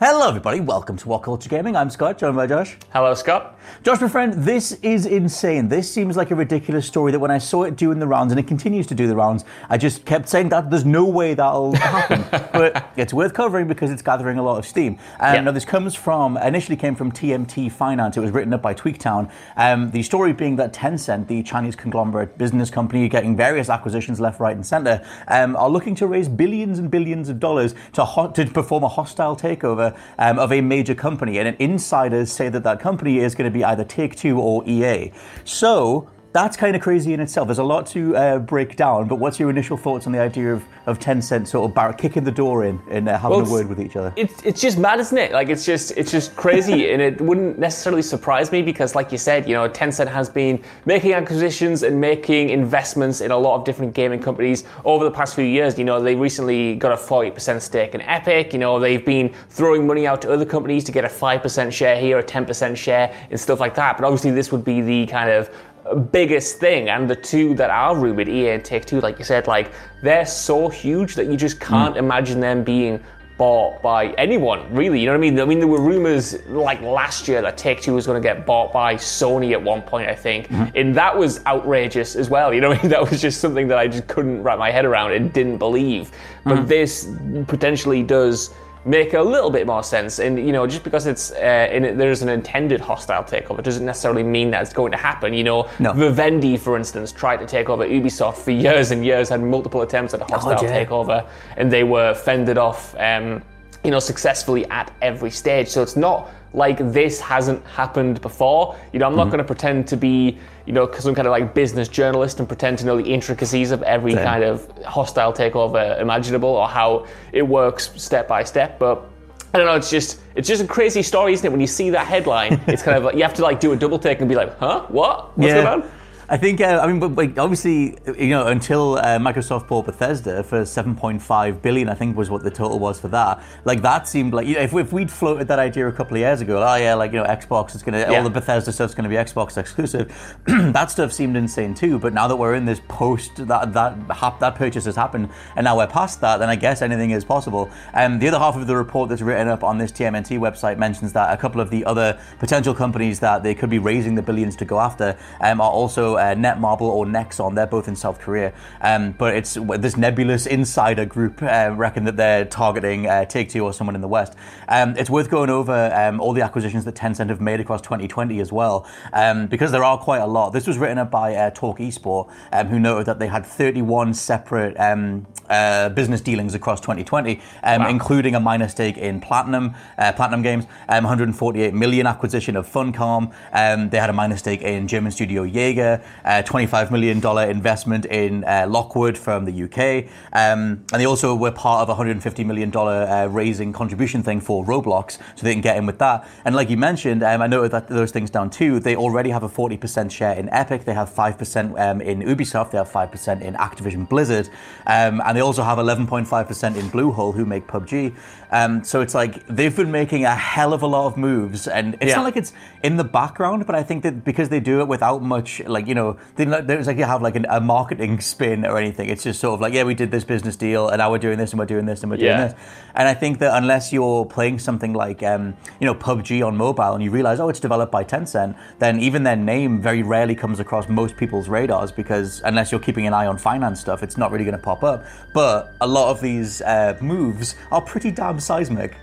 Hello, everybody. Welcome to What Culture Gaming. I'm Scott, joined by Josh. Hello, Scott. Josh, my friend, this is insane. This seems like a ridiculous story that when I saw it doing the rounds, and it continues to do the rounds, I just kept saying that there's no way that'll happen. but it's worth covering because it's gathering a lot of steam. And Yeah. now this comes from, initially came from TMT Finance. It was written up by Tweaktown. Um, the story being that Tencent, the Chinese conglomerate business company getting various acquisitions left, right, and center, um, are looking to raise billions and billions of dollars to, ho- to perform a hostile takeover um, of a major company. And insiders say that that company is going to be either Take Two or EA. So that's kind of crazy in itself. There's a lot to uh, break down, but what's your initial thoughts on the idea of, of Tencent sort of bar- kicking the door in and uh, having Well, a word with each other? It's it's just mad, isn't it? Like it's just it's just crazy, and it wouldn't necessarily surprise me because, like you said, you know, Tencent has been making acquisitions and making investments in a lot of different gaming companies over the past few years. You know, they recently got a forty percent stake in Epic. You know, they've been throwing money out to other companies to get a five percent share here, a ten percent share, and stuff like that. But obviously, this would be the kind of biggest thing and the two that are rumored EA and Take Two like you said like they're so huge that you just mm. can't imagine them being bought by anyone really you know what I mean? I mean there were rumors like last year that Take Two was going to get bought by Sony at one point I think mm-hmm. and that was outrageous as well you know what I mean? That was just something that I just couldn't wrap my head around and didn't believe. But mm. this potentially does make a little bit more sense. And you know, just because it's uh, in it, there's an intended hostile takeover doesn't necessarily mean that it's going to happen. You know, No. Vivendi, for instance, tried to take over Ubisoft for years and years, had multiple attempts at a hostile yeah. takeover, and they were fended off. Um, you know, successfully at every stage. So it's not like this hasn't happened before. You know, I'm not mm-hmm. going to pretend to be, you know, some kind of like business journalist and pretend to know the intricacies of every Same. kind of hostile takeover imaginable or how it works step by step. But I don't know. It's just it's just a crazy story, isn't it? When you see that headline, it's kind of like you have to like do a double take and be like, huh, what? What's going on? I think, uh, I mean, but like, obviously, you know, until uh, Microsoft bought Bethesda for 7.5 billion, I think was what the total was for that. Like, that seemed like, you know, if, if we'd floated that idea a couple of years ago, oh yeah, like, you know, Xbox is going to, Yeah. all the Bethesda stuff's going to be Xbox exclusive, that stuff seemed insane too. But now that we're in this post, that that hap- that purchase has happened, and now we're past that, then I guess anything is possible. Um, the other half of the report that's written up on this TMNT website mentions that a couple of the other potential companies that they could be raising the billions to go after um, are also uh, Netmarble or Nexon. They're both in South Korea. Um, but it's this nebulous insider group uh, reckon that they're targeting uh, Take Two or someone in the West. Um, it's worth going over um, all the acquisitions that Tencent have made across 2020 as well, um, because there are quite a lot. This was written up by uh, Talk Esport, um, who noted that they had 31 separate um, uh, business dealings across 2020, um, including a minor stake in Platinum, uh, Platinum Games, um, 148 million acquisition of Funcom. Um, they had a minor stake in German studio Yager, uh, 25 million dollar investment in uh, Lockwood from the UK, um, and they also were part of a 150 million dollar uh, raising contribution thing for Roblox, so they can get in with that. And like you mentioned, um, I noted that those things down too. They already have a 40% share in Epic. They have 5% um, in Ubisoft. They have 5% in Activision Blizzard, um, and they also have 11.5% in Bluehole, who make PUBG. Um, so it's like they've been making a hell of a lot of moves, and it's Yeah. not like it's in the background, but I think that because they do it without much, like you know, know, they don't there's like you have like an, a marketing spin or anything. It's just sort of like, yeah, we did this business deal, and now we're doing this, and we're doing this, and we're doing Yeah. this. And I think that unless you're playing something like, um, you know, PUBG on mobile, and you realize, oh, it's developed by Tencent, then even their name very rarely comes across most people's radars because unless you're keeping an eye on finance stuff, it's not really going to pop up. But a lot of these uh, moves are pretty damn seismic.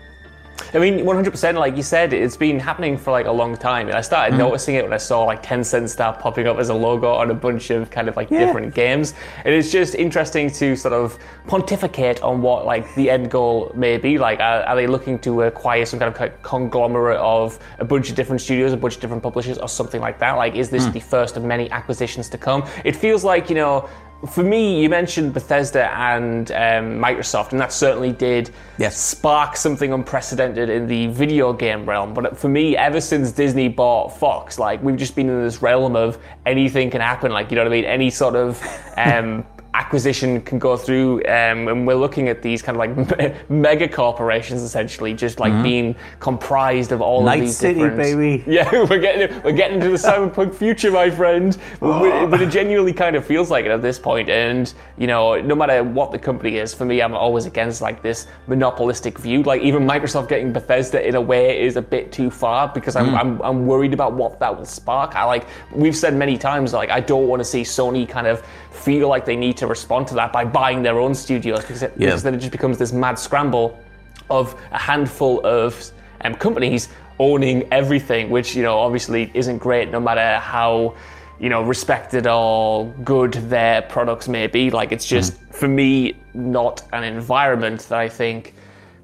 I mean, 100%, like you said, it's been happening for like a long time. And I started Mm. noticing it when I saw like Tencent start popping up as a logo on a bunch of kind of like Yeah. different games. And it's just interesting to sort of pontificate on what like the end goal may be. Like, are, are they looking to acquire some kind of conglomerate of a bunch of different studios, a bunch of different publishers, or something like that? Like, is this Mm. the first of many acquisitions to come? It feels like, you know, for me, you mentioned Bethesda and um, Microsoft, and that certainly did Yes. spark something unprecedented in the video game realm. But for me, ever since Disney bought Fox, like we've just been in this realm of anything can happen. Like you know what I mean? Any sort of um, acquisition can go through, um, and we're looking at these kind of like mega corporations essentially just like being comprised of all Mm-hmm. Night of these City, different. baby. Yeah, we're getting we're getting into the cyberpunk future, my friend. But, but it genuinely kind of feels like it at this point. And you know, no matter what the company is, for me, I'm always against like this monopolistic view. Like even Microsoft getting Bethesda in a way is a bit too far because I'm I'm, I'm worried about what that will spark. I like we've said many times, like I don't want to see Sony kind of feel like they need to respond to that by buying their own studios because, it, Yeah. because then it just becomes this mad scramble of a handful of um, companies owning everything, which you know obviously isn't great, no matter how you know respected or good their products may be. Like it's just for me not an environment that I think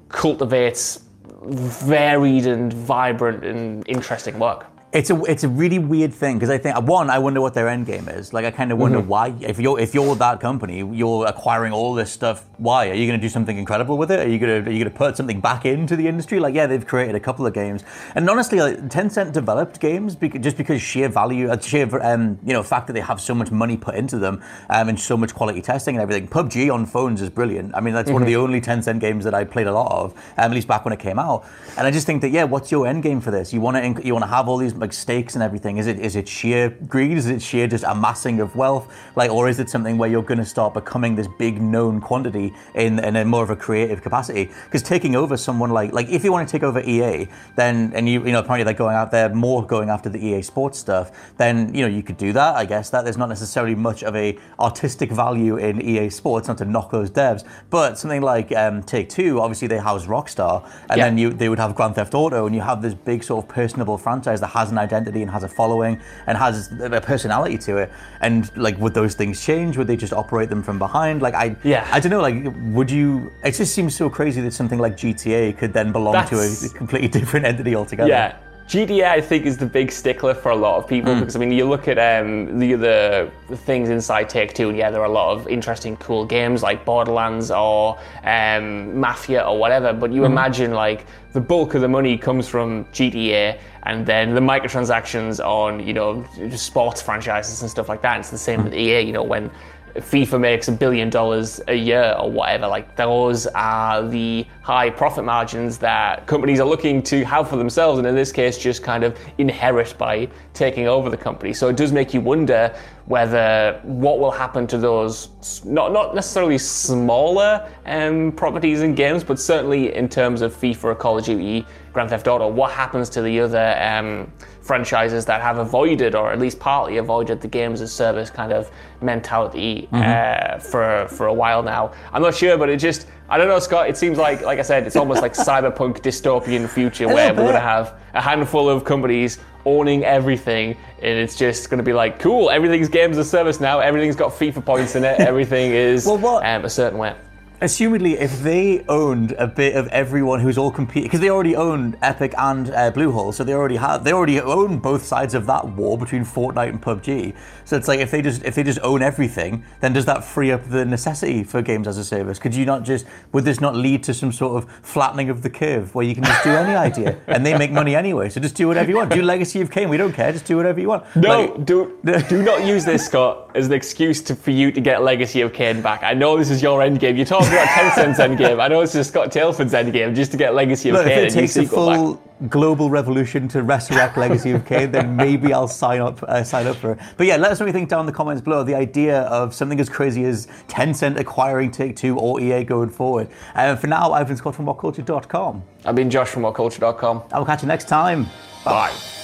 cultivates varied and vibrant and interesting work. It's a it's a really weird thing because I think one I wonder what their end game is. Like I kind of wonder why if you're if you're that company you're acquiring all this stuff. Why are you going to do something incredible with it? Are you going to are you going to put something back into the industry? Like yeah, they've created a couple of games, and honestly, like Tencent developed games because, just because sheer value, uh, sheer um, you know fact that they have so much money put into them um, and so much quality testing and everything. PUBG on phones is brilliant. I mean that's one of the only Tencent games that I played a lot of, um, at least back when it came out. And I just think that yeah, what's your end game for this? You want to you want to have all these like stakes and everything. Is it is it sheer greed? Is it sheer just amassing of wealth? Like, or is it something where you're going to start becoming this big known quantity in in a more of a creative capacity? Because taking over someone like like if you want to take over EA, then and you you know apparently they're going out there more going after the EA Sports stuff. Then you know you could do that. I guess that there's not necessarily much of a artistic value in EA Sports, not to knock those devs, but something like um, Take Two. Obviously they house Rockstar, and Yeah. then you they would have Grand Theft Auto, and you have this big sort of personable franchise that has an identity and has a following and has a personality to it. And like, would those things change? Would they just operate them from behind? Like, I Yeah. I don't know. Like, would you? It just seems so crazy that something like GTA could then belong to a completely different entity altogether. Yeah. GTA, I think, is the big stickler for a lot of people because I mean, you look at um, the other things inside Take Two, and yeah, there are a lot of interesting, cool games like Borderlands or um, Mafia or whatever. But you imagine like the bulk of the money comes from GTA, and then the microtransactions on you know sports franchises and stuff like that. It's the same with EA. You know when FIFA makes a billion dollars a year or whatever, like those are the high profit margins that companies are looking to have for themselves, and in this case, just kind of inherit by taking over the company. So it does make you wonder whether what will happen to those not not necessarily smaller um, properties and games, but certainly in terms of FIFA Call of Duty, Grand Theft Auto, what happens to the other um, franchises that have avoided or at least partly avoided the games as service kind of mentality uh, for for a while now. I'm not sure, but it just I don't know, Scott. It seems like like I said, it's almost like cyberpunk dystopian future where we're gonna have a handful of companies owning everything, and it's just gonna be like cool. Everything's games as service now. Everything's got FIFA points in it. Everything is Well, what- um, a certain way. Assumedly, if they owned a bit of everyone who's all competing, because they already own Epic and uh, Bluehole, so they already have, they already own both sides of that war between Fortnite and PUBG. So it's like if they just if they just own everything, then does that free up the necessity for games as a service? Could you not just would this not lead to some sort of flattening of the curve where you can just do any idea and they make money anyway? So just do whatever you want. Do Legacy of Kain. We don't care. Just do whatever you want. No, Like- do do not use this, Scott, as an excuse to, for you to get Legacy of Kain back. I know this is your end game. You're talking not Tencent's endgame. I know it's just Scott Tailford's endgame, just to get Legacy of Look, Kain if it takes a full back. global revolution to resurrect Legacy of Kain, then maybe I'll sign up uh, sign up for it. But yeah, let us know what you think down in the comments below. The idea of something as crazy as Tencent acquiring Take Two or EA going forward. And uh, for now, I've been Scott from WhatCulture.com. I've been Josh from WhatCulture.com. I will catch you next time. Bye.